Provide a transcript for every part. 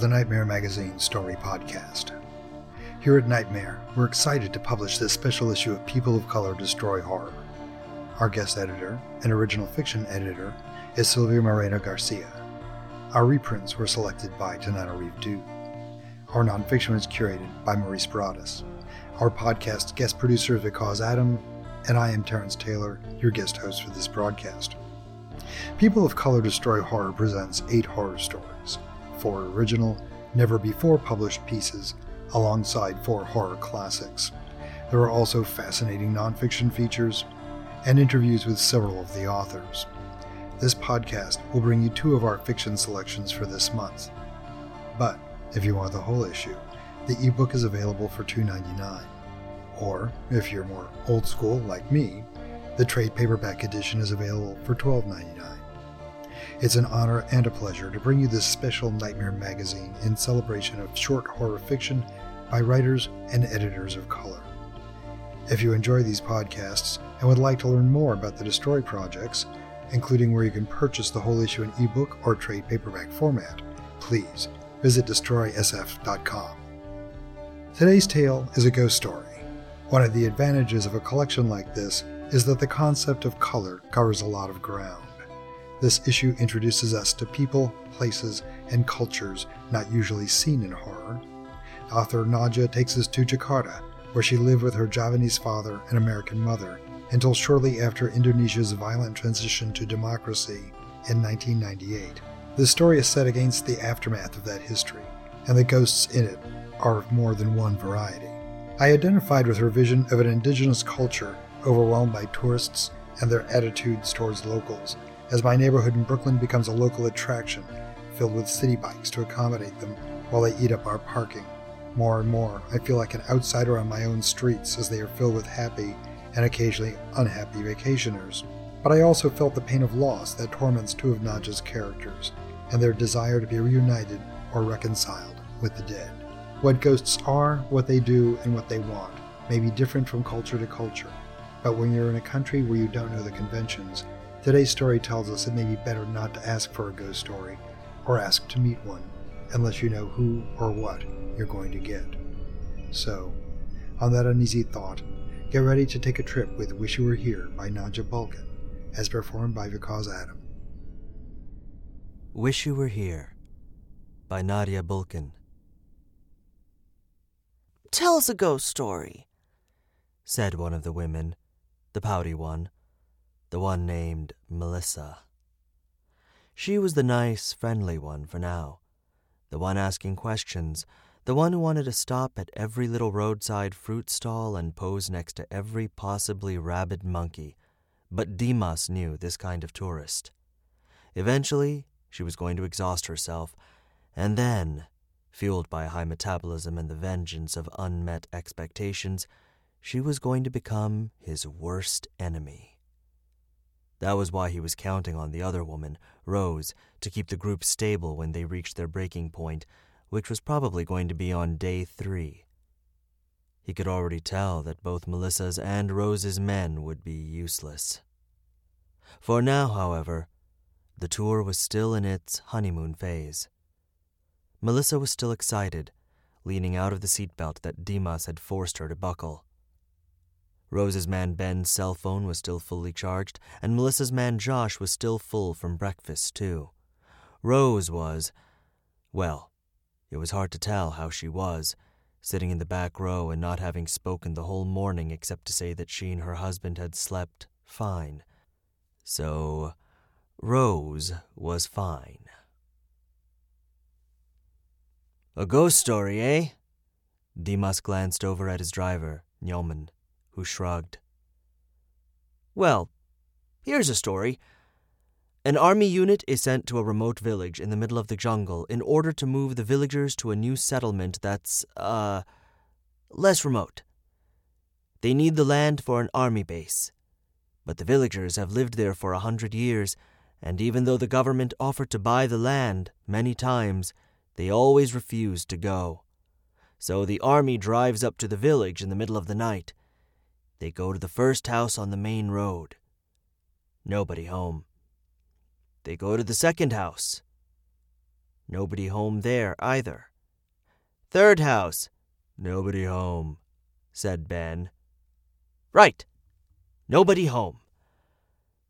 the Nightmare Magazine Story Podcast. Here at Nightmare, we're excited to publish this special issue of People of Color Destroy Horror. Our guest editor and original fiction editor is Silvia Moreno Garcia. Our reprints were selected by Tananarive Due. Our nonfiction was curated by Maurice Broaddus. Our podcast guest producer is Because Adam, and I am Terence Taylor, your guest host for this broadcast. People of Color Destroy Horror presents eight horror stories, four original, never before published pieces, alongside four horror classics. There are also fascinating nonfiction features and interviews with several of the authors. This podcast will bring you two of our fiction selections for this month. But if you want the whole issue, the ebook is available for $2.99. Or, if you're more old school like me, the trade paperback edition is available for $12.99. It's an honor and a pleasure to bring you this special Nightmare magazine in celebration of short horror fiction by writers and editors of color. If you enjoy these podcasts and would like to learn more about the Destroy projects, including where you can purchase the whole issue in ebook or trade paperback format, please visit destroysf.com. Today's tale is a ghost story. One of the advantages of a collection like this is that the concept of color covers a lot of ground. This issue introduces us to people, places, and cultures not usually seen in horror. Author Nadia takes us to Jakarta, where she lived with her Javanese father and American mother until shortly after Indonesia's violent transition to democracy in 1998. The story is set against the aftermath of that history, and the ghosts in it are of more than one variety. I identified with her vision of an indigenous culture overwhelmed by tourists and their attitudes towards locals, as my neighborhood in Brooklyn becomes a local attraction filled with city bikes to accommodate them while they eat up our parking. More and more, I feel like an outsider on my own streets as they are filled with happy and occasionally unhappy vacationers. But I also felt the pain of loss that torments two of Nadia's characters, and their desire to be reunited or reconciled with the dead. What ghosts are, what they do, and what they want may be different from culture to culture, but when you're in a country where you don't know the conventions, today's story tells us it may be better not to ask for a ghost story or ask to meet one unless you know who or what you're going to get. So, on that uneasy thought, get ready to take a trip with Wish You Were Here by Nadia Bulkin, as performed by Because Adam. Wish You Were Here by Nadia Bulkin. Tell us a ghost story, said one of the women, the pouty one, the one named Melissa. She was the nice, friendly one for now, the one asking questions, the one who wanted to stop at every little roadside fruit stall and pose next to every possibly rabid monkey. But Dimas knew this kind of tourist. Eventually, she was going to exhaust herself, and then, fueled by high metabolism and the vengeance of unmet expectations, she was going to become his worst enemy. That was why he was counting on the other woman, Rose, to keep the group stable when they reached their breaking point, which was probably going to be on day three. He could already tell that both Melissa's and Rose's men would be useless. For now, however, the tour was still in its honeymoon phase. Melissa was still excited, leaning out of the seatbelt that Dimas had forced her to buckle. Rose's man Ben's cell phone was still fully charged, and Melissa's man Josh was still full from breakfast, too. Rose was, well, it was hard to tell how she was, sitting in the back row and not having spoken the whole morning except to say that she and her husband had slept fine. So, Rose was fine. A ghost story, eh? Dimas glanced over at his driver, Nyoman, who shrugged. Well, here's a story. An army unit is sent to a remote village in the middle of the jungle in order to move the villagers to a new settlement that's, uh, less remote. They need the land for an army base. But the villagers have lived there for a hundred years, and even though the government offered to buy the land many times, they always refused to go. So the army drives up to the village in the middle of the night. They go to the first house on the main road. Nobody home. They go to the second house. Nobody home there either. Third house. Nobody home, said Ben. Right. Nobody home.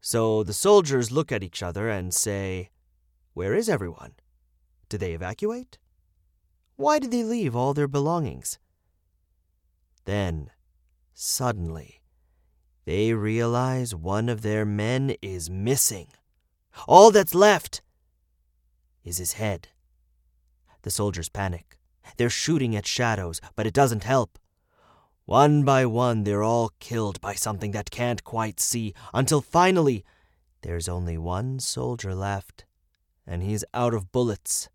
So the soldiers look at each other and say, Where is everyone? Did they evacuate? Why did they leave all their belongings? Then, suddenly, they realize one of their men is missing. All that's left is his head. The soldiers panic. They're shooting at shadows, but it doesn't help. One by one, they're all killed by something that can't quite see, until finally, there's only one soldier left, and he's out of bullets.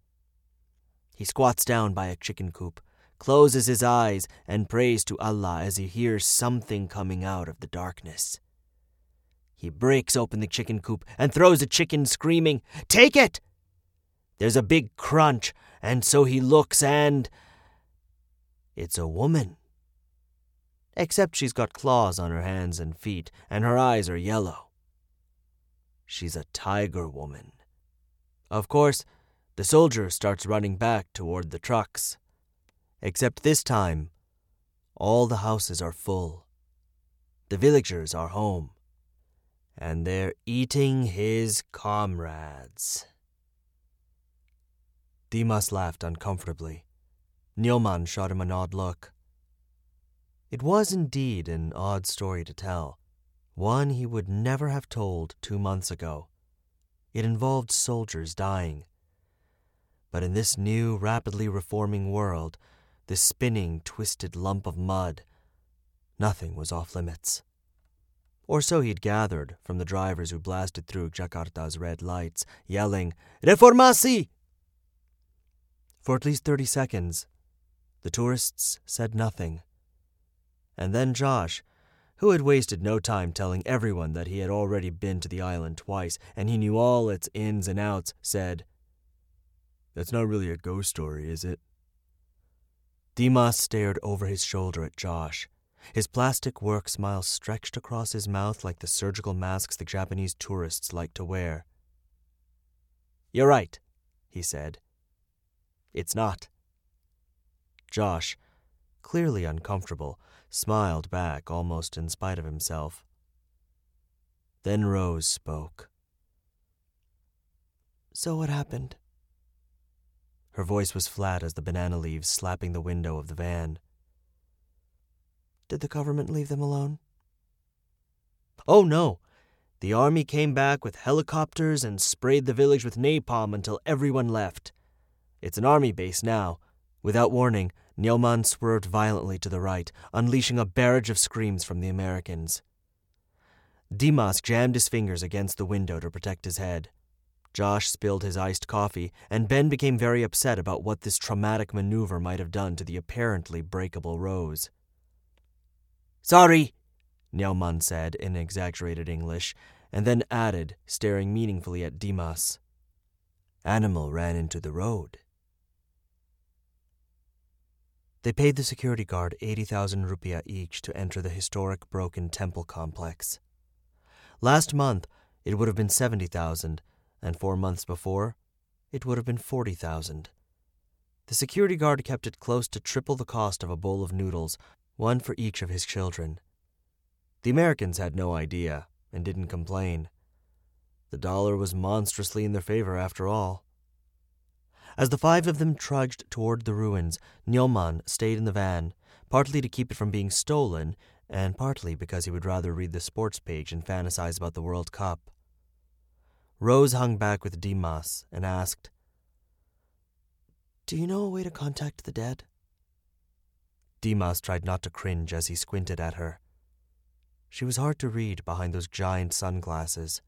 He squats down by a chicken coop, closes his eyes, and prays to Allah as he hears something coming out of the darkness. He breaks open the chicken coop and throws a chicken, screaming, Take it! There's a big crunch, and so he looks, and. It's a woman except she's got claws on her hands and feet, and her eyes are yellow. She's a tiger woman. Of course, the soldier starts running back toward the trucks. Except this time, all the houses are full. The villagers are home. And they're eating his comrades. Dimas laughed uncomfortably. Nyoman shot him an odd look. It was indeed an odd story to tell, one he would never have told two months ago. It involved soldiers dying. But in this new, rapidly reforming world, this spinning, twisted lump of mud, nothing was off limits. Or so he'd gathered from the drivers who blasted through Jakarta's red lights, yelling, Reformasi! For at least thirty seconds, the tourists said nothing and then Josh, who had wasted no time telling everyone that he had already been to the island twice and he knew all its ins and outs, said, That's not really a ghost story, is it? Dimas stared over his shoulder at Josh. His plastic work smile stretched across his mouth like the surgical masks the Japanese tourists like to wear. You're right, he said. It's not. Josh, clearly uncomfortable, smiled back almost in spite of himself. Then Rose spoke. So what happened? Her voice was flat as the banana leaves slapping the window of the van. Did the government leave them alone? Oh, no. The army came back with helicopters and sprayed the village with napalm until everyone left. It's an army base now. Without warning, Nyoman swerved violently to the right, unleashing a barrage of screams from the Americans. Dimas jammed his fingers against the window to protect his head. Josh spilled his iced coffee, and Ben became very upset about what this traumatic maneuver might have done to the apparently breakable Rose. Sorry, Nyoman said in exaggerated English, and then added, staring meaningfully at Dimas. Animal ran into the road. They paid the security guard 80,000 rupiah each to enter the historic broken temple complex. Last month, it would have been 70,000, and four months before, it would have been 40,000. The security guard kept it close to triple the cost of a bowl of noodles, one for each of his children. The Americans had no idea and didn't complain. The dollar was monstrously in their favor after all. As the five of them trudged toward the ruins, Nyoman stayed in the van, partly to keep it from being stolen, and partly because he would rather read the sports page and fantasize about the World Cup. Rose hung back with Dimas and asked, Do you know a way to contact the dead? Dimas tried not to cringe as he squinted at her. She was hard to read behind those giant sunglasses.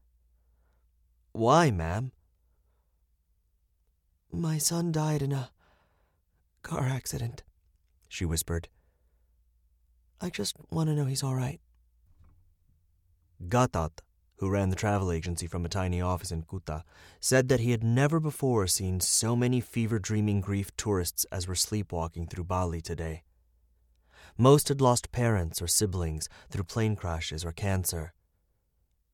Why, ma'am? My son died in a car accident, she whispered. I just want to know he's all right. Gatot, who ran the travel agency from a tiny office in Kuta, said that he had never before seen so many fever dreaming grief tourists as were sleepwalking through Bali today. Most had lost parents or siblings through plane crashes or cancer.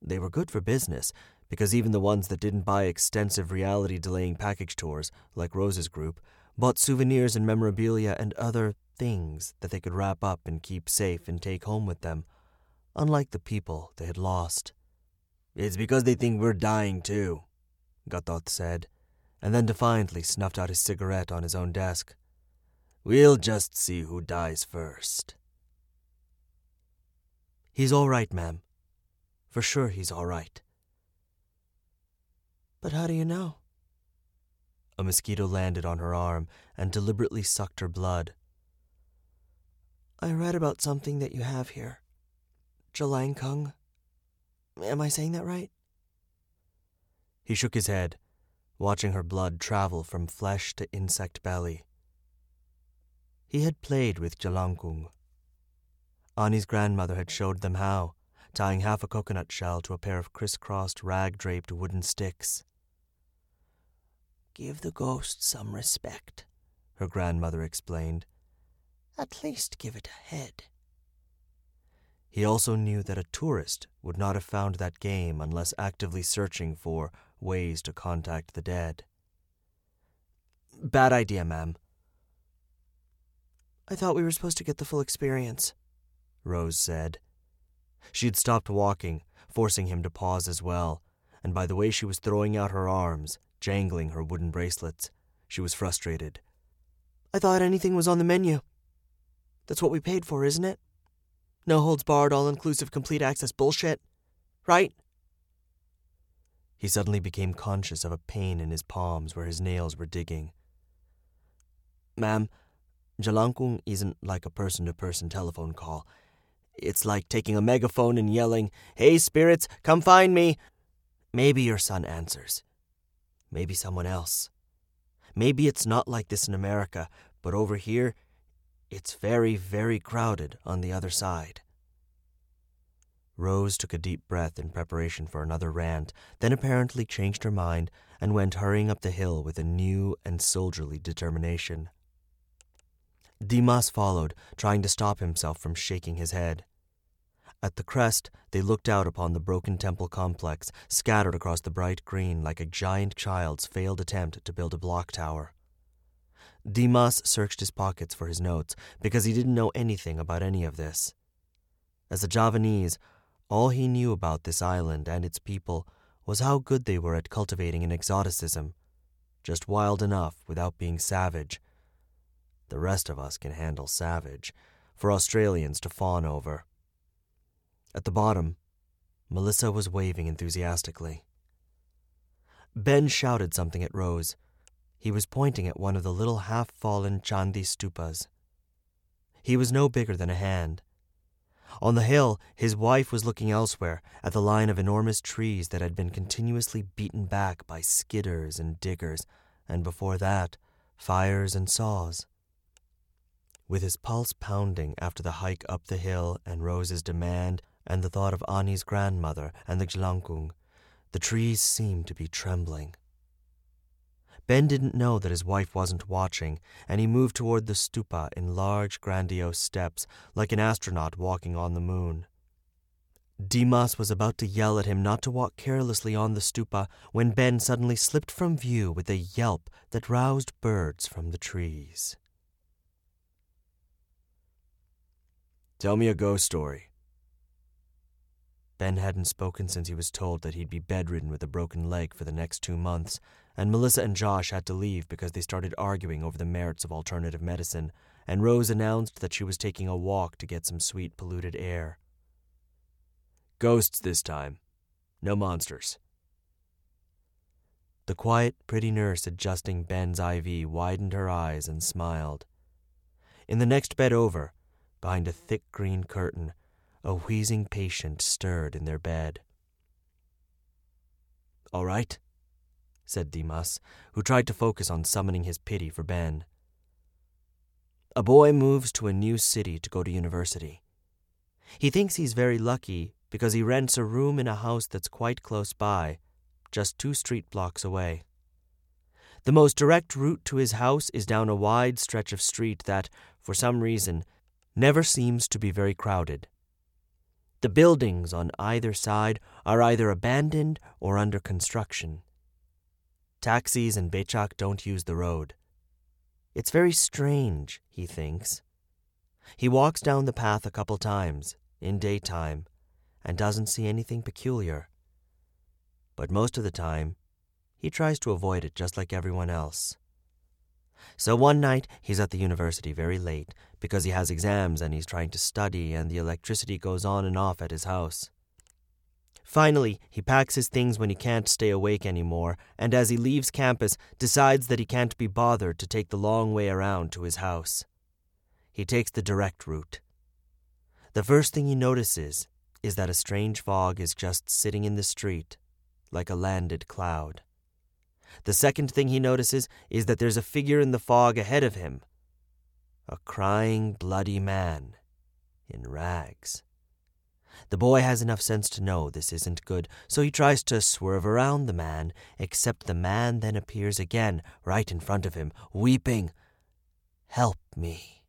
They were good for business because even the ones that didn't buy extensive reality delaying package tours, like Rose's group, bought souvenirs and memorabilia and other things that they could wrap up and keep safe and take home with them, unlike the people they had lost. It's because they think we're dying too, Gatot said, and then defiantly snuffed out his cigarette on his own desk. We'll just see who dies first. He's all right, ma'am. For sure he's all right. But how do you know? A mosquito landed on her arm and deliberately sucked her blood. I read about something that you have here. Jalangkung. Am I saying that right? He shook his head, watching her blood travel from flesh to insect belly. He had played with Jalangkung. Ani's grandmother had showed them how, tying half a coconut shell to a pair of crisscrossed, rag draped wooden sticks. Give the ghost some respect, her grandmother explained. At least give it a head. He also knew that a tourist would not have found that game unless actively searching for ways to contact the dead. Bad idea, ma'am. I thought we were supposed to get the full experience, Rose said. She had stopped walking, forcing him to pause as well, and by the way she was throwing out her arms, jangling her wooden bracelets. She was frustrated. I thought anything was on the menu. That's what we paid for, isn't it? No holds barred, all inclusive, complete access bullshit. Right? He suddenly became conscious of a pain in his palms where his nails were digging. Ma'am, Jalangkung isn't like a person to person telephone call. It's like taking a megaphone and yelling, Hey, spirits, come find me! Maybe your son answers. Maybe someone else. Maybe it's not like this in America, but over here, it's very, very crowded on the other side. Rose took a deep breath in preparation for another rant, then apparently changed her mind and went hurrying up the hill with a new and soldierly determination. Dimas followed, trying to stop himself from shaking his head. At the crest, they looked out upon the broken temple complex, scattered across the bright green like a giant child's failed attempt to build a block tower. Dimas searched his pockets for his notes because he didn't know anything about any of this. As a Javanese, all he knew about this island and its people was how good they were at cultivating an exoticism, just wild enough without being savage. The rest of us can handle savage, for Australians to fawn over. At the bottom, Melissa was waving enthusiastically. Ben shouted something at Rose. He was pointing at one of the little half fallen Chandi stupas. He was no bigger than a hand. On the hill, his wife was looking elsewhere at the line of enormous trees that had been continuously beaten back by skidders and diggers, and before that, fires and saws. With his pulse pounding after the hike up the hill and Rose's demand and the thought of Ani's grandmother and the Jalangkung, the trees seemed to be trembling. Ben didn't know that his wife wasn't watching, and he moved toward the stupa in large, grandiose steps, like an astronaut walking on the moon. Dimas was about to yell at him not to walk carelessly on the stupa when Ben suddenly slipped from view with a yelp that roused birds from the trees. Tell me a ghost story, Ben hadn't spoken since he was told that he'd be bedridden with a broken leg for the next two months, and Melissa and Josh had to leave because they started arguing over the merits of alternative medicine, and Rose announced that she was taking a walk to get some sweet, polluted air. Ghosts this time. No monsters. The quiet, pretty nurse adjusting Ben's IV widened her eyes and smiled. In the next bed over, behind a thick green curtain, a wheezing patient stirred in their bed. All right, said Dimas, who tried to focus on summoning his pity for Ben. A boy moves to a new city to go to university. He thinks he's very lucky because he rents a room in a house that's quite close by, just two street blocks away. The most direct route to his house is down a wide stretch of street that, for some reason, never seems to be very crowded. The buildings on either side are either abandoned or under construction. Taxis and Becak don't use the road. It's very strange, he thinks. He walks down the path a couple times, in daytime, and doesn't see anything peculiar. But most of the time, he tries to avoid it just like everyone else. So one night, he's at the university very late because he has exams and he's trying to study, and the electricity goes on and off at his house. Finally, he packs his things when he can't stay awake anymore, and as he leaves campus, decides that he can't be bothered to take the long way around to his house. He takes the direct route. The first thing he notices is that a strange fog is just sitting in the street, like a landed cloud. The second thing he notices is that there's a figure in the fog ahead of him a crying, bloody man in rags. The boy has enough sense to know this isn't good, so he tries to swerve around the man, except the man then appears again right in front of him, weeping, Help me.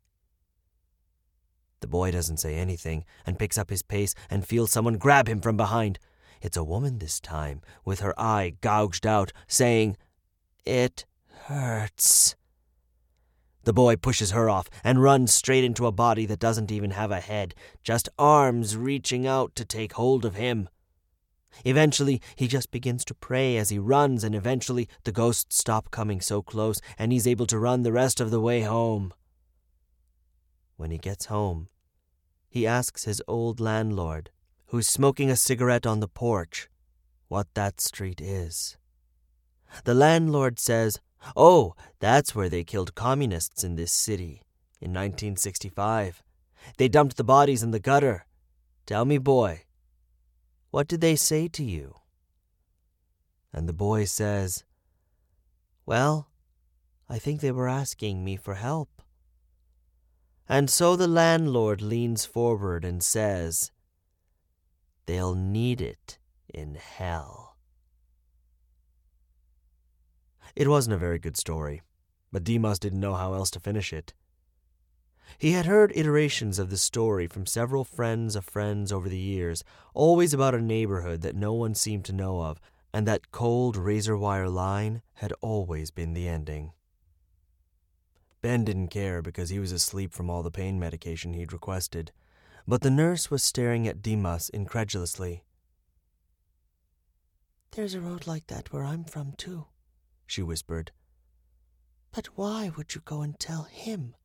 The boy doesn't say anything and picks up his pace and feels someone grab him from behind. It's a woman this time, with her eye gouged out, saying, It hurts. The boy pushes her off and runs straight into a body that doesn't even have a head, just arms reaching out to take hold of him. Eventually, he just begins to pray as he runs, and eventually the ghosts stop coming so close, and he's able to run the rest of the way home. When he gets home, he asks his old landlord, who's smoking a cigarette on the porch, what that street is. The landlord says Oh, that's where they killed communists in this city in 1965. They dumped the bodies in the gutter. Tell me, boy, what did they say to you? And the boy says, Well, I think they were asking me for help. And so the landlord leans forward and says, They'll need it in hell. It wasn't a very good story, but Dimas didn't know how else to finish it. He had heard iterations of the story from several friends of friends over the years, always about a neighborhood that no one seemed to know of, and that cold razor wire line had always been the ending. Ben didn't care because he was asleep from all the pain medication he'd requested, but the nurse was staring at Dimas incredulously. There's a road like that where I'm from, too, she whispered. But why would you go and tell him?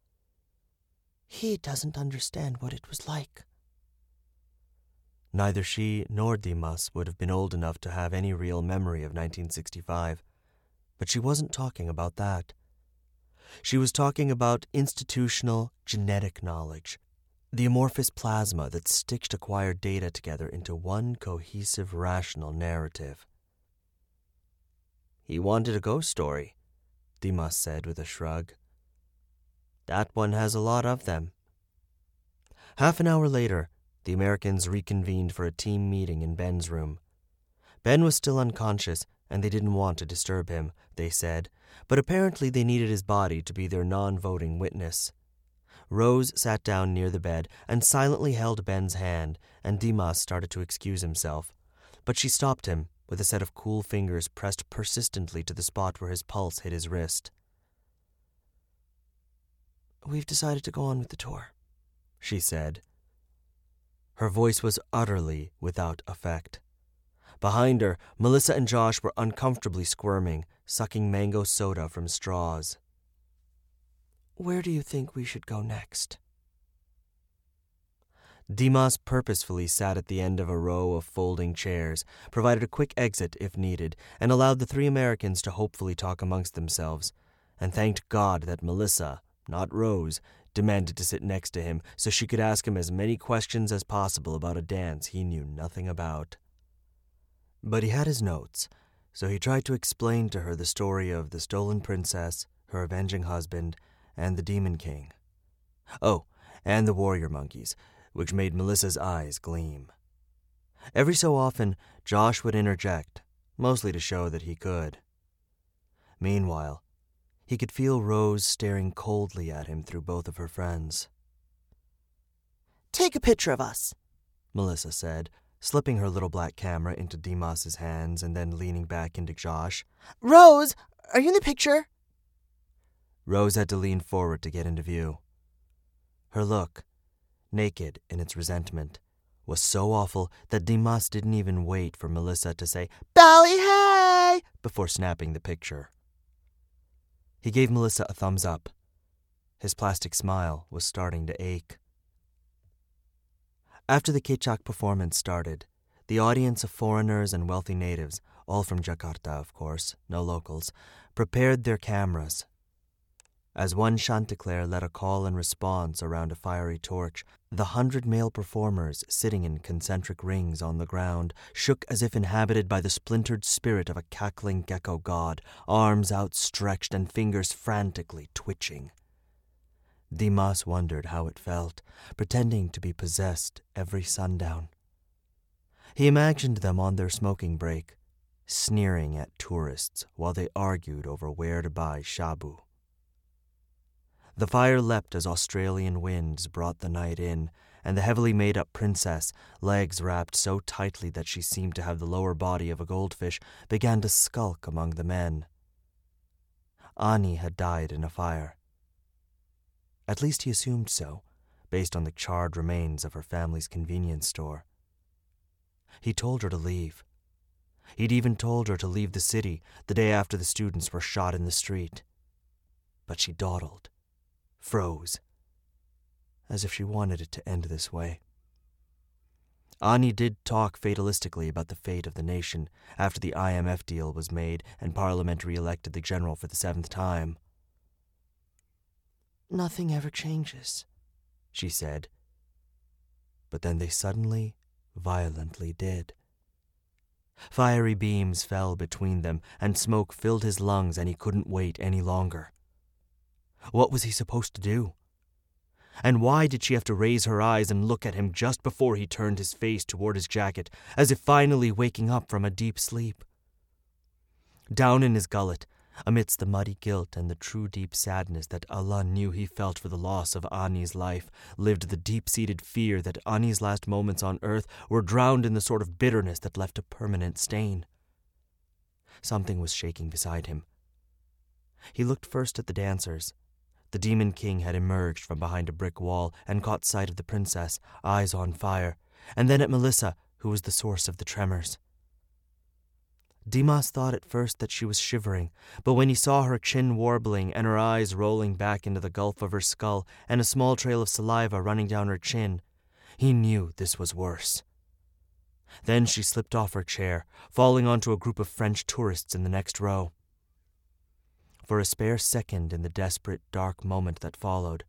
He doesn't understand what it was like. Neither she nor Dimas would have been old enough to have any real memory of 1965, but she wasn't talking about that. She was talking about institutional genetic knowledge, the amorphous plasma that stitched acquired data together into one cohesive rational narrative. He wanted a ghost story, Dimas said with a shrug. That one has a lot of them. Half an hour later, the Americans reconvened for a team meeting in Ben's room. Ben was still unconscious, and they didn't want to disturb him, they said, but apparently they needed his body to be their non voting witness. Rose sat down near the bed and silently held Ben's hand, and Dimas started to excuse himself. But she stopped him with a set of cool fingers pressed persistently to the spot where his pulse hit his wrist. We've decided to go on with the tour, she said. Her voice was utterly without effect. Behind her, Melissa and Josh were uncomfortably squirming, sucking mango soda from straws. Where do you think we should go next? Dimas purposefully sat at the end of a row of folding chairs, provided a quick exit if needed, and allowed the three Americans to hopefully talk amongst themselves, and thanked God that Melissa, not Rose, demanded to sit next to him so she could ask him as many questions as possible about a dance he knew nothing about. But he had his notes, so he tried to explain to her the story of the stolen princess, her avenging husband, and the demon king. Oh, and the warrior monkeys which made Melissa's eyes gleam. Every so often, Josh would interject, mostly to show that he could. Meanwhile, he could feel Rose staring coldly at him through both of her friends. Take a picture of us, Melissa said, slipping her little black camera into Dimas's hands and then leaning back into Josh. Rose, are you in the picture? Rose had to lean forward to get into view. Her look, naked in its resentment, was so awful that Dimas didn't even wait for Melissa to say, Bally hey! before snapping the picture. He gave Melissa a thumbs up. His plastic smile was starting to ache. After the Kecak performance started, the audience of foreigners and wealthy natives, all from Jakarta, of course, no locals, prepared their cameras. As one Chanticleer led a call and response around a fiery torch, the hundred male performers, sitting in concentric rings on the ground, shook as if inhabited by the splintered spirit of a cackling gecko god, arms outstretched and fingers frantically twitching. Dimas wondered how it felt, pretending to be possessed every sundown. He imagined them on their smoking break, sneering at tourists while they argued over where to buy shabu. The fire leapt as Australian winds brought the night in, and the heavily made up princess, legs wrapped so tightly that she seemed to have the lower body of a goldfish, began to skulk among the men. Ani had died in a fire. At least he assumed so, based on the charred remains of her family's convenience store. He told her to leave. He'd even told her to leave the city the day after the students were shot in the street. But she dawdled froze, as if she wanted it to end this way. Ani did talk fatalistically about the fate of the nation after the IMF deal was made and Parliament re elected the general for the seventh time. Nothing ever changes, she said. But then they suddenly, violently did. Fiery beams fell between them, and smoke filled his lungs, and he couldn't wait any longer. What was he supposed to do? And why did she have to raise her eyes and look at him just before he turned his face toward his jacket, as if finally waking up from a deep sleep? Down in his gullet, amidst the muddy guilt and the true deep sadness that Allah knew he felt for the loss of Ani's life, lived the deep seated fear that Ani's last moments on earth were drowned in the sort of bitterness that left a permanent stain. Something was shaking beside him. He looked first at the dancers, the Demon King had emerged from behind a brick wall and caught sight of the princess, eyes on fire, and then at Melissa, who was the source of the tremors. Dimas thought at first that she was shivering, but when he saw her chin warbling and her eyes rolling back into the gulf of her skull and a small trail of saliva running down her chin, he knew this was worse. Then she slipped off her chair, falling onto a group of French tourists in the next row. For a spare second in the desperate, dark moment that followed,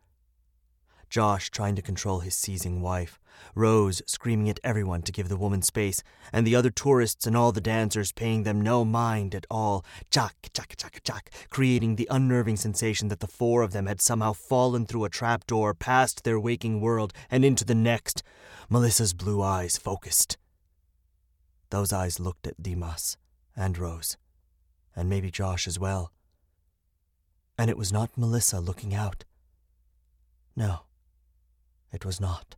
Josh trying to control his seizing wife, Rose screaming at everyone to give the woman space, and the other tourists and all the dancers paying them no mind at all, chak, chak, chak, chak, creating the unnerving sensation that the four of them had somehow fallen through a trap door past their waking world and into the next. Melissa's blue eyes focused. Those eyes looked at Dimas and Rose, and maybe Josh as well and it was not Melissa looking out. No, it was not.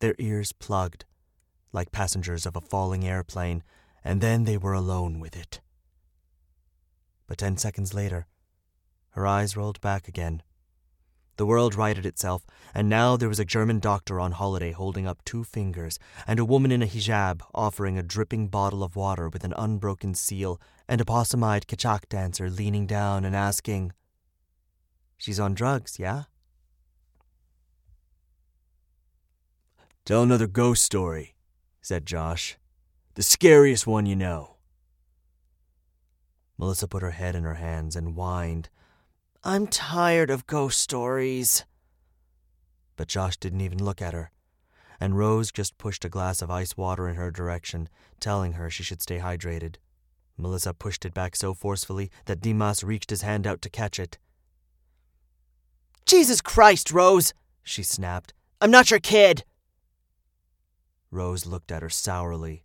Their ears plugged, like passengers of a falling airplane, and then they were alone with it. But ten seconds later, her eyes rolled back again the world righted itself, and now there was a German doctor on holiday holding up two fingers, and a woman in a hijab offering a dripping bottle of water with an unbroken seal, and a possum eyed Kecak dancer leaning down and asking, She's on drugs, yeah? Tell another ghost story, said Josh. The scariest one you know. Melissa put her head in her hands and whined I'm tired of ghost stories. But Josh didn't even look at her, and Rose just pushed a glass of ice water in her direction, telling her she should stay hydrated. Melissa pushed it back so forcefully that Dimas reached his hand out to catch it. Jesus Christ, Rose, she snapped. I'm not your kid. Rose looked at her sourly.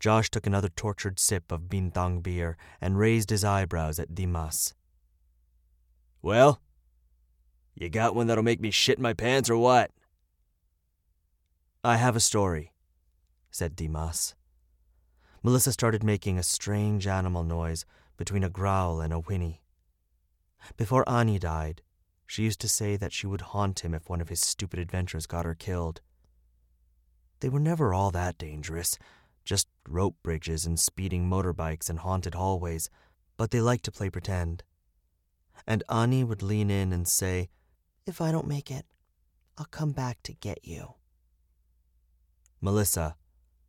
Josh took another tortured sip of bintang beer and raised his eyebrows at Dimas. Well, you got one that'll make me shit my pants or what? I have a story, said Dimas. Melissa started making a strange animal noise between a growl and a whinny. Before Ani died, she used to say that she would haunt him if one of his stupid adventures got her killed. They were never all that dangerous, just rope bridges and speeding motorbikes and haunted hallways, but they liked to play pretend. And Ani would lean in and say, If I don't make it, I'll come back to get you. Melissa,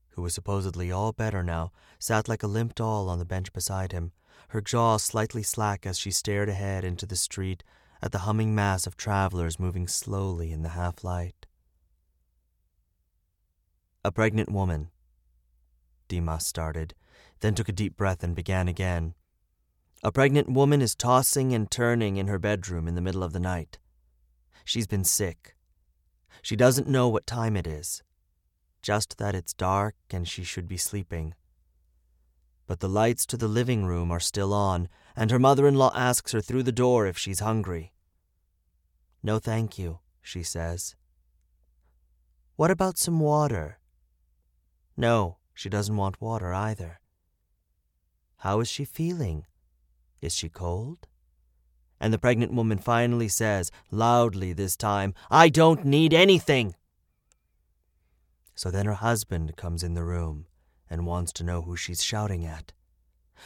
who was supposedly all better now, sat like a limp doll on the bench beside him, her jaw slightly slack as she stared ahead into the street at the humming mass of travelers moving slowly in the half light. A pregnant woman. Dimas started, then took a deep breath and began again. A pregnant woman is tossing and turning in her bedroom in the middle of the night. She's been sick. She doesn't know what time it is, just that it's dark and she should be sleeping. But the lights to the living room are still on, and her mother in law asks her through the door if she's hungry. No, thank you, she says. What about some water? No, she doesn't want water either. How is she feeling? Is she cold? And the pregnant woman finally says, loudly this time, I don't need anything. So then her husband comes in the room and wants to know who she's shouting at,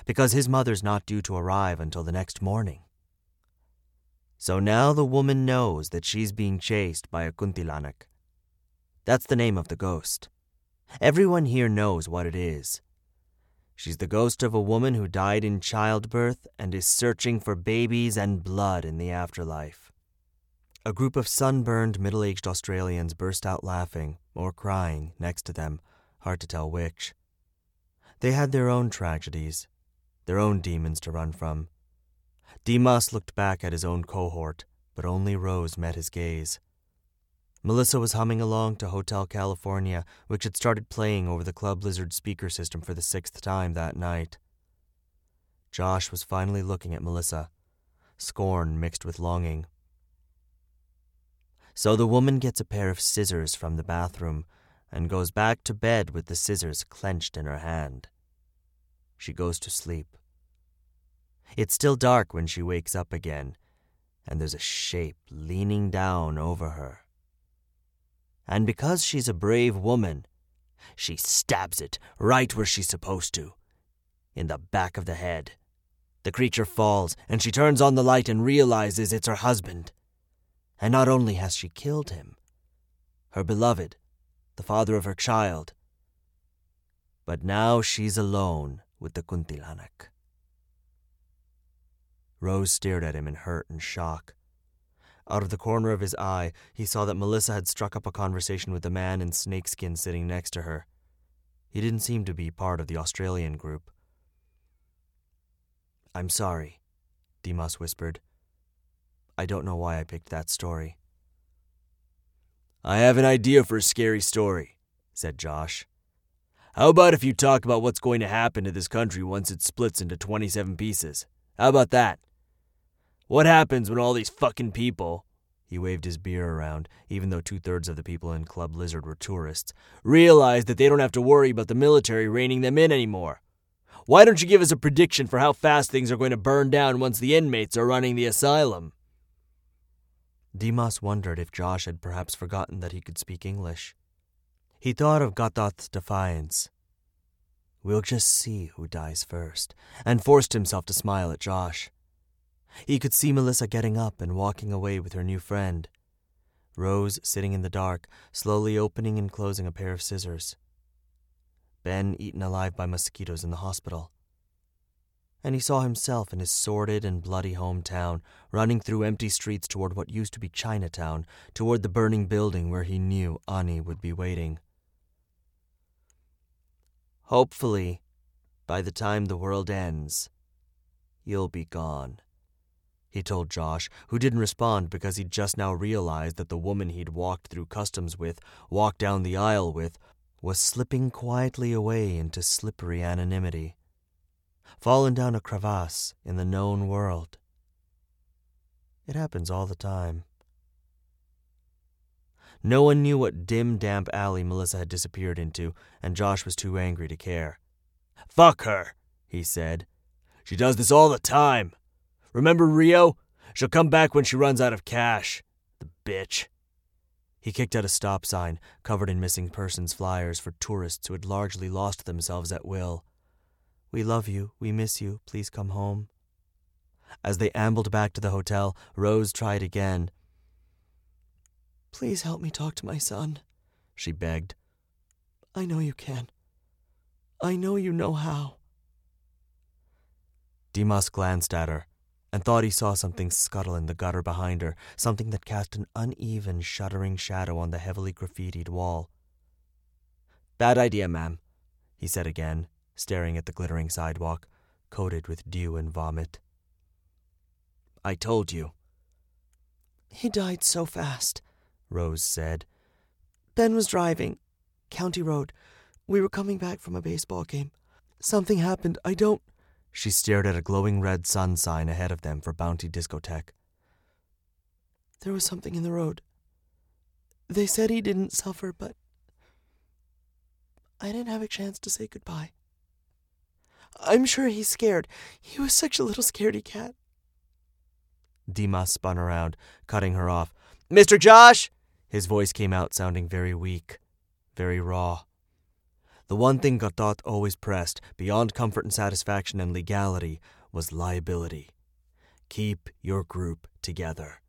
because his mother's not due to arrive until the next morning. So now the woman knows that she's being chased by a kuntilanak. That's the name of the ghost. Everyone here knows what it is. She's the ghost of a woman who died in childbirth and is searching for babies and blood in the afterlife. A group of sunburned, middle aged Australians burst out laughing or crying next to them, hard to tell which. They had their own tragedies, their own demons to run from. Dimas looked back at his own cohort, but only Rose met his gaze. Melissa was humming along to Hotel California, which had started playing over the Club Lizard speaker system for the sixth time that night. Josh was finally looking at Melissa, scorn mixed with longing. So the woman gets a pair of scissors from the bathroom and goes back to bed with the scissors clenched in her hand. She goes to sleep. It's still dark when she wakes up again, and there's a shape leaning down over her and because she's a brave woman, she stabs it right where she's supposed to in the back of the head. The creature falls, and she turns on the light and realizes it's her husband. And not only has she killed him, her beloved, the father of her child, but now she's alone with the Kuntilanak. Rose stared at him in hurt and shock. Out of the corner of his eye, he saw that Melissa had struck up a conversation with the man in snakeskin sitting next to her. He didn't seem to be part of the Australian group. I'm sorry, Dimas whispered. I don't know why I picked that story. I have an idea for a scary story, said Josh. How about if you talk about what's going to happen to this country once it splits into 27 pieces? How about that? What happens when all these fucking people, he waved his beer around, even though two thirds of the people in Club Lizard were tourists, realize that they don't have to worry about the military reining them in anymore? Why don't you give us a prediction for how fast things are going to burn down once the inmates are running the asylum? Dimas wondered if Josh had perhaps forgotten that he could speak English. He thought of Gatot's defiance. We'll just see who dies first, and forced himself to smile at Josh. He could see Melissa getting up and walking away with her new friend. Rose sitting in the dark, slowly opening and closing a pair of scissors. Ben eaten alive by mosquitoes in the hospital. And he saw himself in his sordid and bloody hometown, running through empty streets toward what used to be Chinatown, toward the burning building where he knew Ani would be waiting. Hopefully, by the time the world ends, you'll be gone he told Josh, who didn't respond because he'd just now realized that the woman he'd walked through customs with, walked down the aisle with, was slipping quietly away into slippery anonymity, fallen down a crevasse in the known world. It happens all the time. No one knew what dim, damp alley Melissa had disappeared into, and Josh was too angry to care. Fuck her, he said. She does this all the time. Remember Rio? She'll come back when she runs out of cash. The bitch. He kicked out a stop sign, covered in missing persons flyers for tourists who had largely lost themselves at will. We love you. We miss you. Please come home. As they ambled back to the hotel, Rose tried again. Please help me talk to my son, she begged. I know you can. I know you know how. Dimas glanced at her and thought he saw something scuttle in the gutter behind her, something that cast an uneven, shuddering shadow on the heavily graffitied wall. Bad idea, ma'am, he said again, staring at the glittering sidewalk, coated with dew and vomit. I told you. He died so fast, Rose said. Ben was driving. County Road. We were coming back from a baseball game. Something happened. I don't. She stared at a glowing red sun sign ahead of them for Bounty Discotheque. There was something in the road. They said he didn't suffer, but I didn't have a chance to say goodbye. I'm sure he's scared. He was such a little scaredy cat. Dimas spun around, cutting her off. Mr. Josh! His voice came out sounding very weak, very raw. The one thing Gatot always pressed, beyond comfort and satisfaction and legality, was liability. Keep your group together.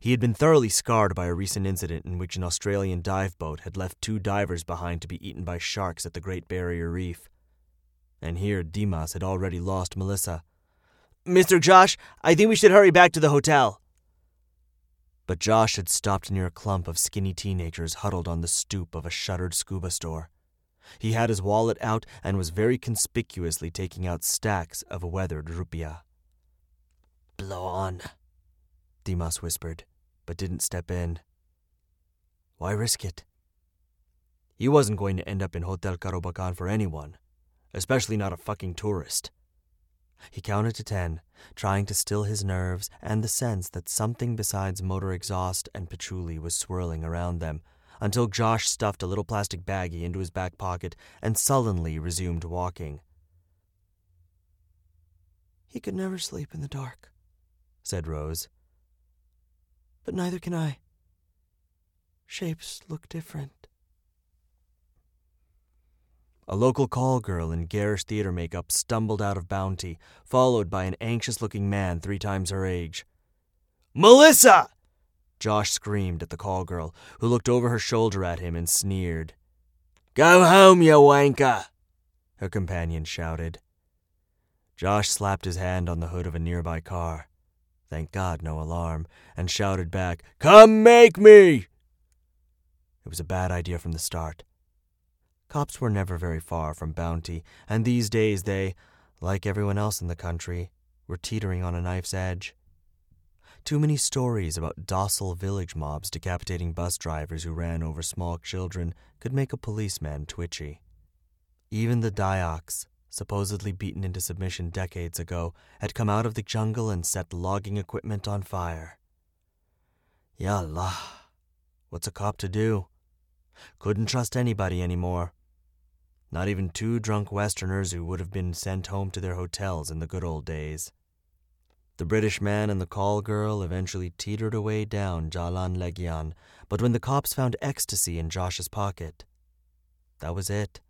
He had been thoroughly scarred by a recent incident in which an Australian dive boat had left two divers behind to be eaten by sharks at the Great Barrier Reef. And here Dimas had already lost Melissa. Mr. Josh, I think we should hurry back to the hotel. But Josh had stopped near a clump of skinny teenagers huddled on the stoop of a shuttered scuba store. He had his wallet out and was very conspicuously taking out stacks of weathered rupiah. Blow on, Dimas whispered, but didn't step in. Why risk it? He wasn't going to end up in Hotel Kerobokan for anyone, especially not a fucking tourist. He counted to ten, trying to still his nerves and the sense that something besides motor exhaust and patchouli was swirling around them, until Josh stuffed a little plastic baggie into his back pocket and sullenly resumed walking. He could never sleep in the dark, said Rose. But neither can I. Shapes look different. A local call girl in garish theater makeup stumbled out of Bounty, followed by an anxious looking man three times her age. Melissa! Josh screamed at the call girl, who looked over her shoulder at him and sneered. Go home, you wanker! Her companion shouted. Josh slapped his hand on the hood of a nearby car. Thank God, no alarm, and shouted back, Come make me! It was a bad idea from the start. Cops were never very far from Bounty, and these days they, like everyone else in the country, were teetering on a knife's edge. Too many stories about docile village mobs decapitating bus drivers who ran over small children could make a policeman twitchy. Even the Dayaks, supposedly beaten into submission decades ago, had come out of the jungle and set logging equipment on fire. Ya Allah, what's a cop to do? Couldn't trust anybody anymore. Not even two drunk Westerners who would have been sent home to their hotels in the good old days. The British man and the call girl eventually teetered away down Jalan Legian, but when the cops found ecstasy in Josh's pocket, that was it.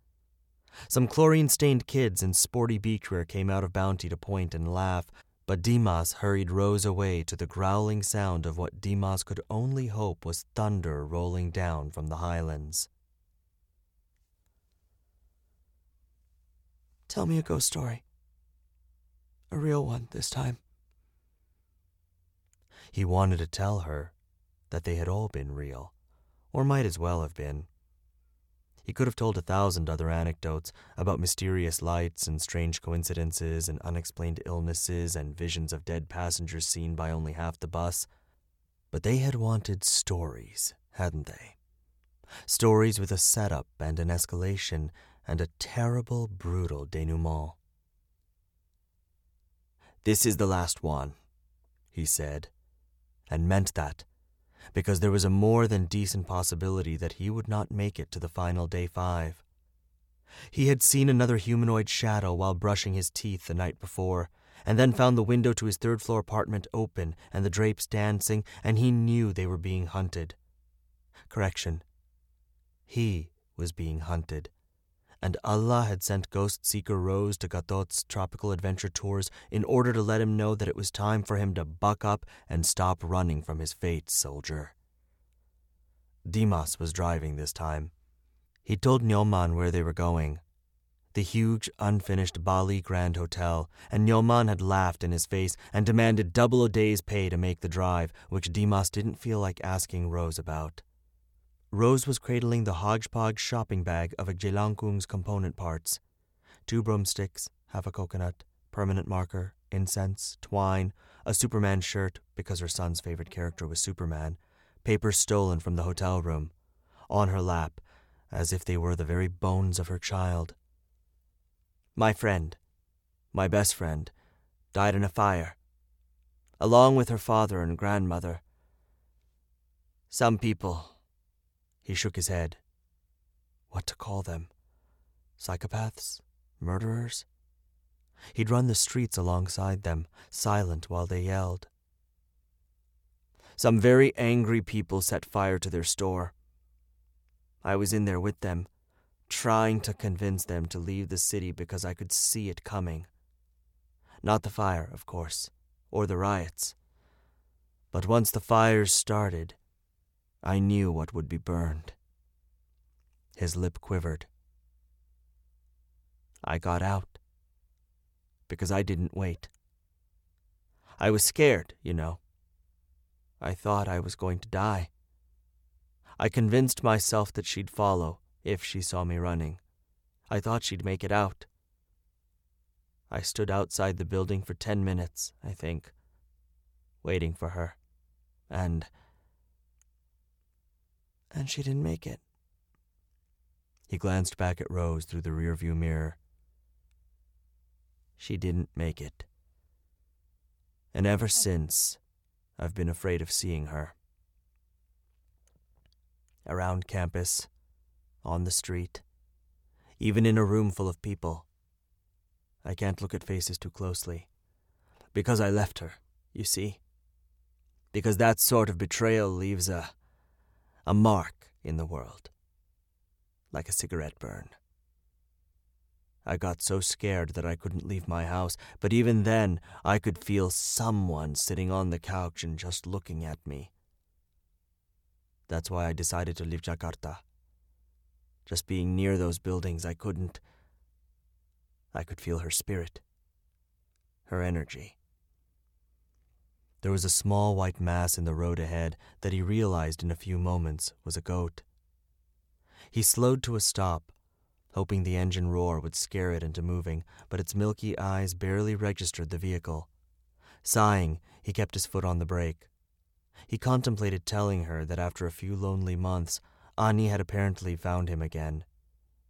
Some chlorine stained kids in sporty beachwear came out of Bounty to point and laugh, but Dimas hurried Rose away to the growling sound of what Dimas could only hope was thunder rolling down from the highlands. Tell me a ghost story. A real one this time. He wanted to tell her that they had all been real, or might as well have been. He could have told a thousand other anecdotes about mysterious lights and strange coincidences and unexplained illnesses and visions of dead passengers seen by only half the bus. But they had wanted stories, hadn't they? Stories with a setup and an escalation and a terrible, brutal denouement. This is the last one, he said, and meant that. because there was a more than decent possibility that he would not make it to the final day five. He had seen another humanoid shadow while brushing his teeth the night before, and then found the window to his third floor apartment open and the drapes dancing, and he knew they were being hunted. Correction. He was being hunted and Allah had sent Ghost Seeker Rose to Gatot's tropical adventure tours in order to let him know that it was time for him to buck up and stop running from his fate, soldier. Dimas was driving this time. He told Nyoman where they were going. The huge, unfinished Bali Grand Hotel, and Nyoman had laughed in his face and demanded double a day's pay to make the drive, which Dimas didn't feel like asking Rose about. Rose was cradling the hodgepodge shopping bag of a Jelangkung's component parts two broomsticks, half a coconut, permanent marker, incense, twine, a Superman shirt because her son's favorite character was Superman, papers stolen from the hotel room, on her lap, as if they were the very bones of her child. My friend, my best friend, died in a fire, along with her father and grandmother. Some people he shook his head. What to call them? Psychopaths? Murderers? He'd run the streets alongside them, silent while they yelled. Some very angry people set fire to their store. I was in there with them, trying to convince them to leave the city because I could see it coming. Not the fire, of course, or the riots. But once the fires started, I knew what would be burned. His lip quivered. I got out. Because I didn't wait. I was scared, you know. I thought I was going to die. I convinced myself that she'd follow if she saw me running. I thought she'd make it out. I stood outside the building for ten minutes, I think, waiting for her. And and she didn't make it. He glanced back at Rose through the rearview mirror. She didn't make it. And ever oh. since, I've been afraid of seeing her. Around campus, on the street, even in a room full of people. I can't look at faces too closely. Because I left her, you see. Because that sort of betrayal leaves a a mark in the world, like a cigarette burn. I got so scared that I couldn't leave my house, but even then I could feel someone sitting on the couch and just looking at me. That's why I decided to leave Jakarta. Just being near those buildings, I couldn't. I could feel her spirit, her energy. There was a small white mass in the road ahead that he realized in a few moments was a goat. He slowed to a stop, hoping the engine roar would scare it into moving, but its milky eyes barely registered the vehicle. Sighing, he kept his foot on the brake. He contemplated telling her that after a few lonely months, Ani had apparently found him again,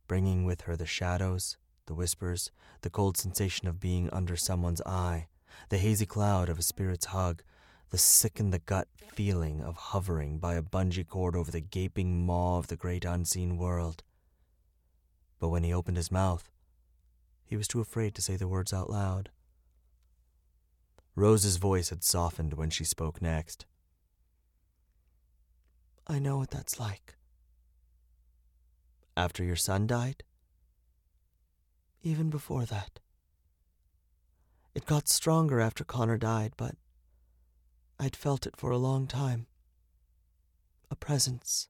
bringing with her the shadows, the whispers, the cold sensation of being under someone's eye the hazy cloud of a spirit's hug, the sick in the gut feeling of hovering by a bungee cord over the gaping maw of the great unseen world. But when he opened his mouth, he was too afraid to say the words out loud. Rose's voice had softened when she spoke next. I know what that's like. After your son died? Even before that. It got stronger after Connor died, but I'd felt it for a long time. A presence.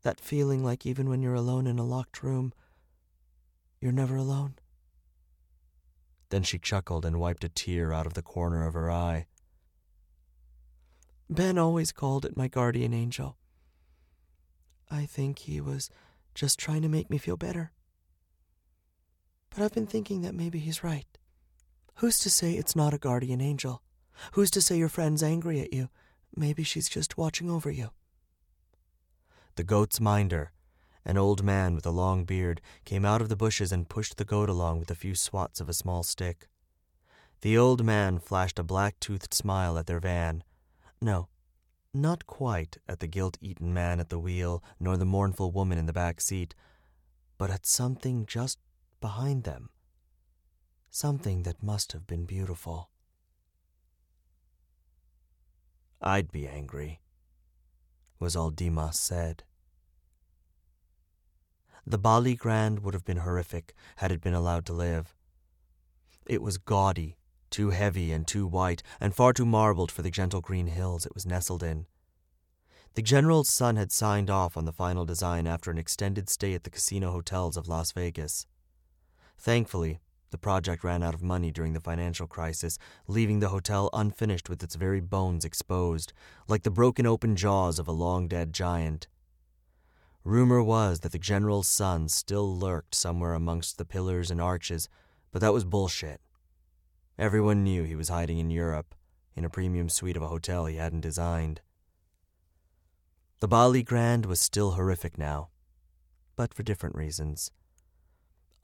That feeling like even when you're alone in a locked room, you're never alone. Then she chuckled and wiped a tear out of the corner of her eye. Ben always called it my guardian angel. I think he was just trying to make me feel better. But I've been thinking that maybe he's right. Who's to say it's not a guardian angel? Who's to say your friend's angry at you? Maybe she's just watching over you. The goat's minder, an old man with a long beard, came out of the bushes and pushed the goat along with a few swats of a small stick. The old man flashed a black toothed smile at their van. No, Not quite at the guilt eaten man at the wheel, nor the mournful woman in the back seat, but at something just behind them. Something that must have been beautiful. I'd be angry, was all Dimas said. The Bali Grand would have been horrific had it been allowed to live. It was gaudy, too heavy and too white, and far too marbled for the gentle green hills it was nestled in. The general's son had signed off on the final design after an extended stay at the casino hotels of Las Vegas. Thankfully, the project ran out of money during the financial crisis, leaving the hotel unfinished with its very bones exposed, like the broken open jaws of a long dead giant. Rumor was that the general's son still lurked somewhere amongst the pillars and arches, but that was bullshit. Everyone knew he was hiding in Europe, in a premium suite of a hotel he hadn't designed. The Bali Grand was still horrific now, but for different reasons.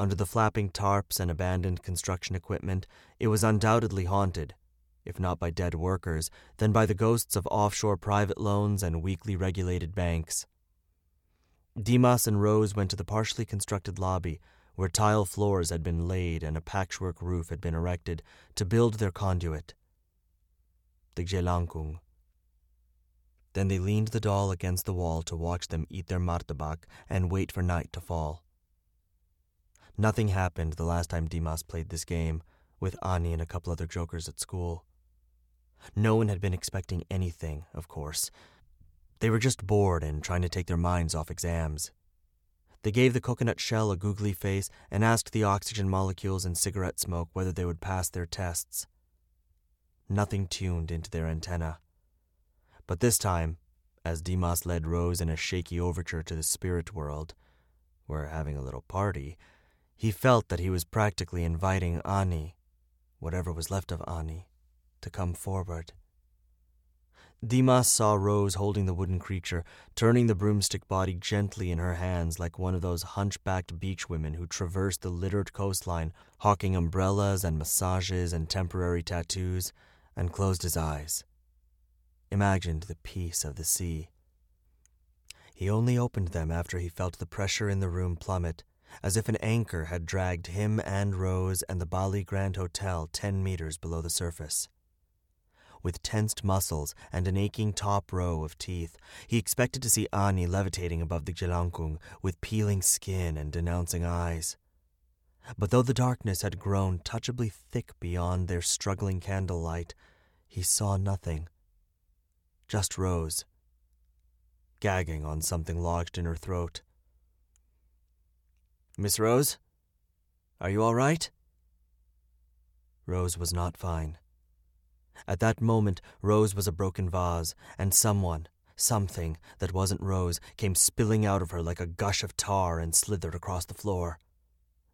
Under the flapping tarps and abandoned construction equipment, it was undoubtedly haunted, if not by dead workers, then by the ghosts of offshore private loans and weakly regulated banks. Dimas and Rose went to the partially constructed lobby, where tile floors had been laid and a patchwork roof had been erected to build their conduit, the Jelangkung. Then they leaned the doll against the wall to watch them eat their martabak and wait for night to fall. Nothing happened the last time Dimas played this game, with Ani and a couple other jokers at school. No one had been expecting anything, of course, they were just bored and trying to take their minds off exams. They gave the coconut shell a googly face and asked the oxygen molecules in cigarette smoke whether they would pass their tests. Nothing tuned into their antenna. But this time, as Dimas led Rose in a shaky overture to the spirit world, where having a little party, he felt that he was practically inviting Ani, whatever was left of Ani, to come forward. Dimas saw Rose holding the wooden creature, turning the broomstick body gently in her hands like one of those hunchbacked beach women who traverse the littered coastline, hawking umbrellas and massages and temporary tattoos, and closed his eyes. Imagined the peace of the sea. He only opened them after he felt the pressure in the room plummet, as if an anchor had dragged him and Rose and the Bali Grand Hotel ten meters below the surface with tensed muscles and an aching top row of teeth. He expected to see Ani levitating above the Jelangkung with peeling skin and denouncing eyes. But though the darkness had grown touchably thick beyond their struggling candlelight, he saw nothing. Just Rose, gagging on something lodged in her throat. Miss Rose? Are you all right? Rose was not fine. At that moment, Rose was a broken vase, and someone, something that wasn't Rose, came spilling out of her like a gush of tar and slithered across the floor.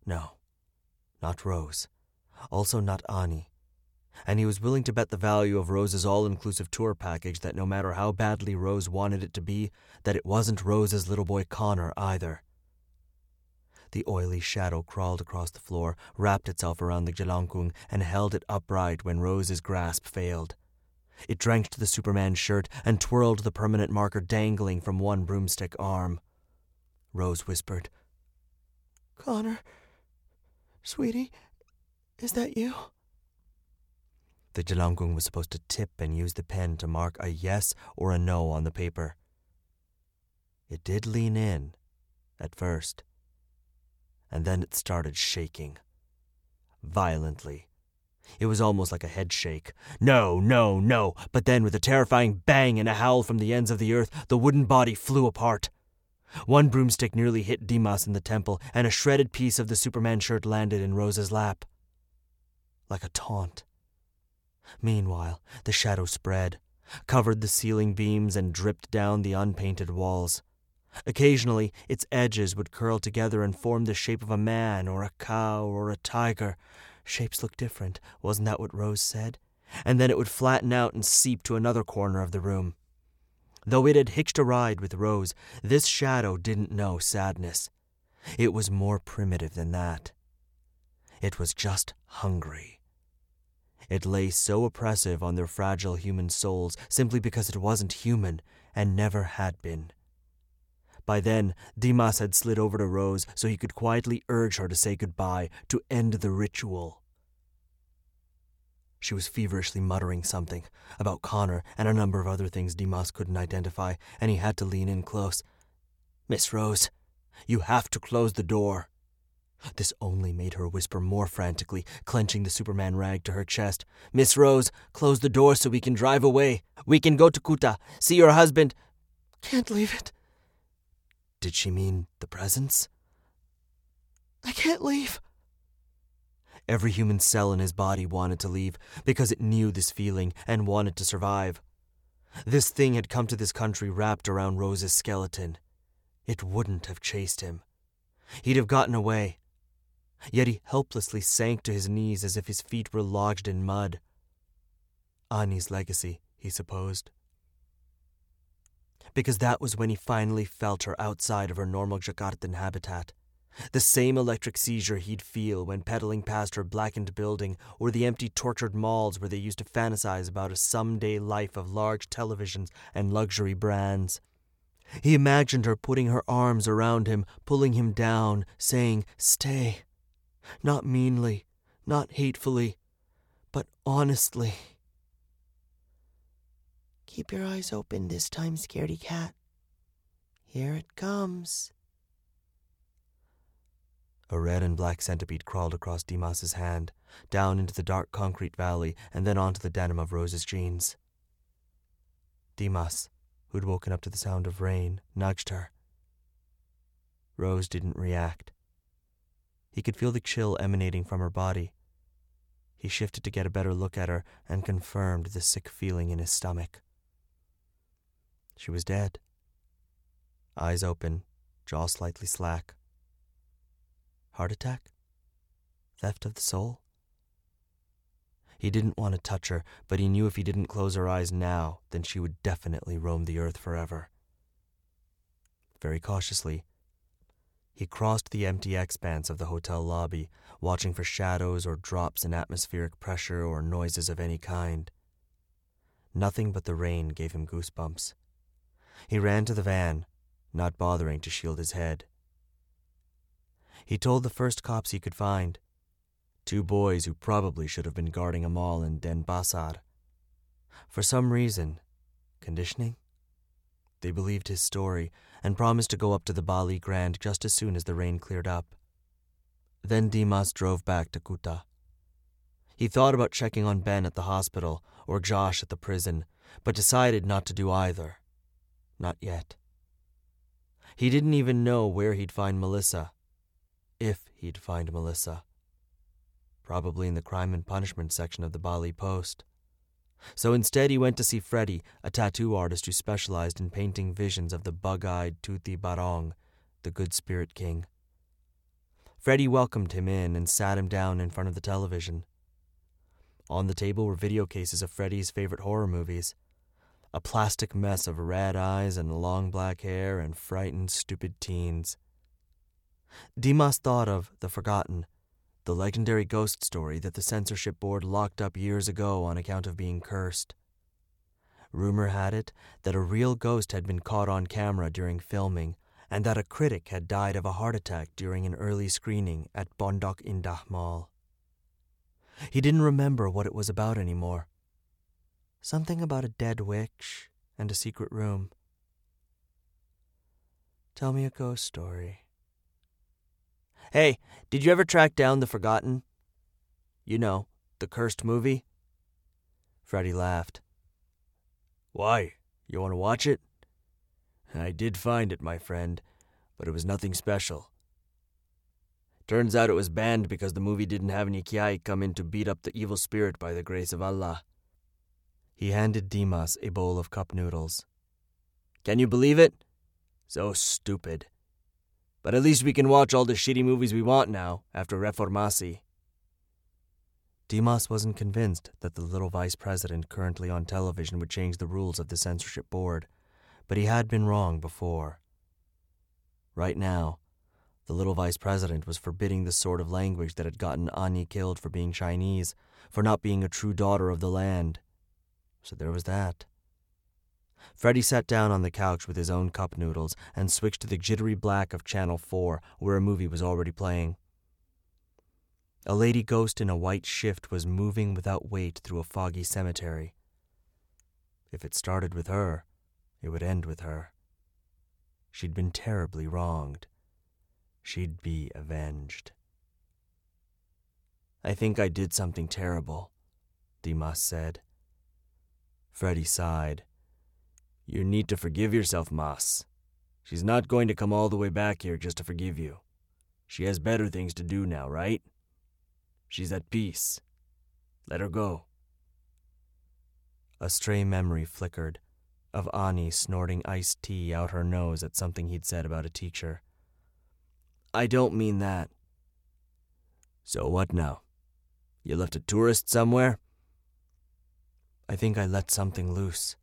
No, not Rose. Also not Ani. And he was willing to bet the value of Rose's all inclusive tour package that no matter how badly Rose wanted it to be, that it wasn't Rose's little boy Connor either. The oily shadow crawled across the floor, wrapped itself around the Jelangkung, and held it upright when Rose's grasp failed. It drenched the Superman shirt and twirled the permanent marker dangling from one broomstick arm. Rose whispered, Connor, sweetie, is that you? The Jelangkung was supposed to tip and use the pen to mark a yes or a no on the paper. It did lean in, at first and then it started shaking. Violently. It was almost like a head shake. No, no, no. But then, with a terrifying bang and a howl from the ends of the earth, the wooden body flew apart. One broomstick nearly hit Dimas in the temple, and a shredded piece of the Superman shirt landed in Rose's lap. Like a taunt. Meanwhile, the shadow spread, covered the ceiling beams, and dripped down the unpainted walls. Occasionally, its edges would curl together and form the shape of a man or a cow or a tiger. Shapes look different, wasn't that what Rose said? And then it would flatten out and seep to another corner of the room. Though it had hitched a ride with Rose, this shadow didn't know sadness. It was more primitive than that. It was just hungry. It lay so oppressive on their fragile human souls simply because it wasn't human and never had been. By then, Dimas had slid over to Rose so he could quietly urge her to say goodbye, to end the ritual. She was feverishly muttering something about Connor and a number of other things Dimas couldn't identify, and he had to lean in close. Miss Rose, you have to close the door. This only made her whisper more frantically, clenching the Superman rag to her chest. Miss Rose, close the door so we can drive away. We can go to Kuta, see your husband. Can't leave it. Did she mean the presence? I can't leave. Every human cell in his body wanted to leave because it knew this feeling and wanted to survive. This thing had come to this country wrapped around Rose's skeleton. It wouldn't have chased him. He'd have gotten away. Yet he helplessly sank to his knees as if his feet were lodged in mud. Ani's legacy, he supposed. Because that was when he finally felt her outside of her normal Jakartan habitat. The same electric seizure he'd feel when pedaling past her blackened building or the empty, tortured malls where they used to fantasize about a someday life of large televisions and luxury brands. He imagined her putting her arms around him, pulling him down, saying, Stay. Not meanly, not hatefully, but honestly. Keep your eyes open this time, scaredy cat. Here it comes. A red and black centipede crawled across Dimas's hand, down into the dark concrete valley, and then onto the denim of Rose's jeans. Dimas, who'd woken up to the sound of rain, nudged her. Rose didn't react. He could feel the chill emanating from her body. He shifted to get a better look at her and confirmed the sick feeling in his stomach. She was dead. Eyes open, jaw slightly slack. Heart attack? Theft of the soul? He didn't want to touch her, but he knew if he didn't close her eyes now, then she would definitely roam the earth forever. Very cautiously, he crossed the empty expanse of the hotel lobby, watching for shadows or drops in atmospheric pressure or noises of any kind. Nothing but the rain gave him goosebumps. He ran to the van, not bothering to shield his head. He told the first cops he could find. Two boys who probably should have been guarding a mall in Denpasar. For some reason, conditioning? They believed his story and promised to go up to the Bali Grand just as soon as the rain cleared up. Then Dimas drove back to Kuta. He thought about checking on Ben at the hospital or Josh at the prison, but decided not to do either. Not yet. He didn't even know where he'd find Melissa if he'd find Melissa. Probably in the crime and punishment section of the Bali Post. So instead, he went to see Freddy, a tattoo artist who specialized in painting visions of the bug eyed Tuti Barong, the good spirit king. Freddy welcomed him in and sat him down in front of the television. On the table were video cases of Freddy's favorite horror movies a plastic mess of red eyes and long black hair and frightened, stupid teens. Dimas thought of The Forgotten, the legendary ghost story that the censorship board locked up years ago on account of being cursed. Rumor had it that a real ghost had been caught on camera during filming and that a critic had died of a heart attack during an early screening at Pondok Indah Mall. He didn't remember what it was about anymore. Something about a dead witch and a secret room. Tell me a ghost story. Hey, did you ever track down The Forgotten? You know, the cursed movie? Freddy laughed. Why? You want to watch it? I did find it, my friend, but it was nothing special. Turns out it was banned because the movie didn't have any kiai come in to beat up the evil spirit by the grace of Allah. He handed Dimas a bowl of cup noodles. Can you believe it? So stupid. But at least we can watch all the shitty movies we want now, after Reformasi. Dimas wasn't convinced that the little vice president currently on television would change the rules of the censorship board, but he had been wrong before. Right now, The little vice president was forbidding the sort of language that had gotten Ani killed for being Chinese, for not being a true daughter of the land. So there was that. Freddie sat down on the couch with his own cup noodles and switched to the jittery black of Channel 4, where a movie was already playing. A lady ghost in a white shift was moving without weight through a foggy cemetery. If it started with her, it would end with her. She'd been terribly wronged. She'd be avenged. I think I did something terrible, Dimas said. Freddie sighed. You need to forgive yourself, Mas. She's not going to come all the way back here just to forgive you. She has better things to do now, right? She's at peace. Let her go. A stray memory flickered of Ani snorting iced tea out her nose at something he'd said about a teacher. I don't mean that. So what now? You left a tourist somewhere? I think I let something loose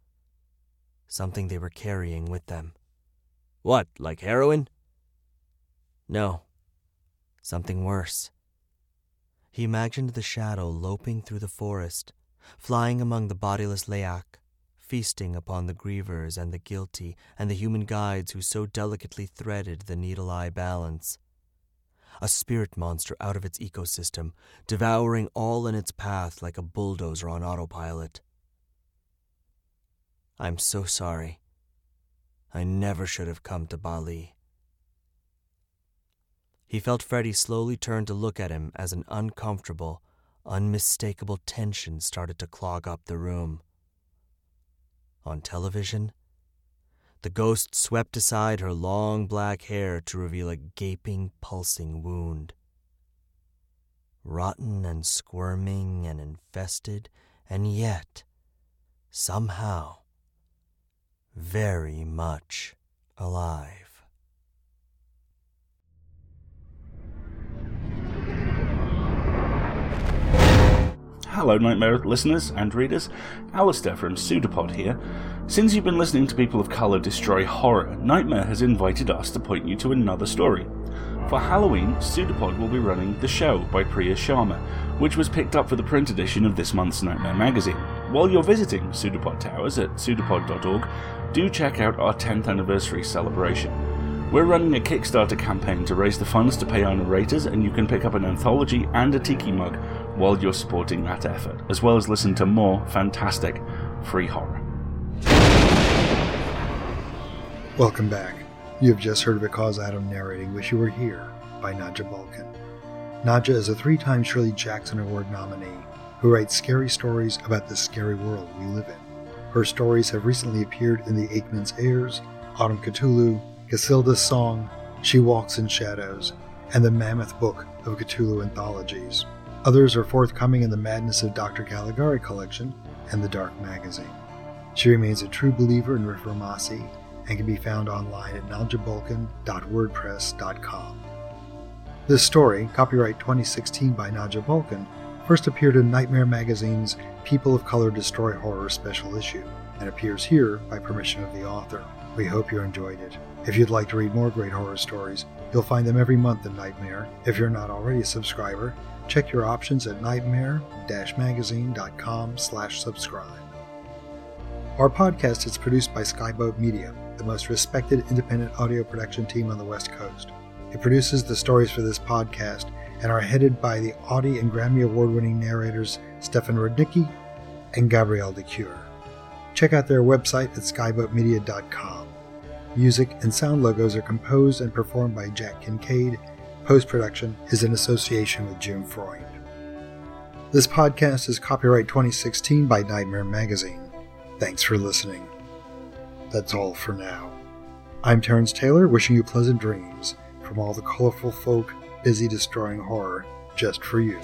something they were carrying with them. What, like heroin? No, something worse. He imagined the shadow loping through the forest, flying among the bodiless Leyak, feasting upon the grievers and the guilty and the human guides who so delicately threaded the needle eye balance. A spirit monster out of its ecosystem, devouring all in its path like a bulldozer on autopilot. I'm so sorry. I never should have come to Bali. He felt Freddie slowly turn to look at him as an uncomfortable, unmistakable tension started to clog up the room. On television, the ghost swept aside her long black hair to reveal a gaping, pulsing wound. Rotten and squirming and infested, and yet, somehow, very much alive. Hello, Nightmare listeners and readers. Alasdair from Pseudopod here. Since you've been listening to People of Colour destroy horror, Nightmare has invited us to point you to another story. For Halloween, Pseudopod will be running The Show by Priya Sharma, which was picked up for the print edition of this month's Nightmare magazine. While you're visiting Pseudopod Towers at pseudopod.org, do check out our 10th anniversary celebration. We're running a Kickstarter campaign to raise the funds to pay our narrators, and you can pick up an anthology and a tiki mug while you're supporting that effort, as well as listen to more fantastic free horror. Welcome back. You have just heard Because Adam narrating Wish You Were Here by Nadia Bulkin. Nadia is a three time Shirley Jackson Award nominee who writes scary stories about the scary world we live in. Her stories have recently appeared in the Aickman's Heirs, Autumn Cthulhu, Casilda's Song, She Walks in Shadows, and the Mammoth Book of Cthulhu anthologies. Others are forthcoming in the Madness of Dr. Caligari collection and the Dark magazine. She remains a true believer in Reformasi and can be found online at nadiabulkin.wordpress.com. This story, copyright 2016 by Nadia Bulkin, first appeared in Nightmare Magazine's People of Color Destroy Horror special issue, and appears here by permission of the author. We hope you enjoyed it. If you'd like to read more great horror stories, you'll find them every month in Nightmare. If you're not already a subscriber, check your options at nightmare-magazine.com slash subscribe. Our podcast is produced by Skyboat Media, the most respected independent audio production team on the West Coast. It produces the stories for this podcast and are headed by the Audie and Grammy Award winning narrators Stefan Rudnicki and Gabrielle de Cuir. Check out their website at skyboatmedia.com. Music and sound logos are composed and performed by Jack Kincaid. Post production is in association with Jim Freund. This podcast is copyright 2016 by Nightmare Magazine. Thanks for listening. That's all for now. I'm Terence Taylor, wishing you pleasant dreams from all the colorful folk busy destroying horror just for you.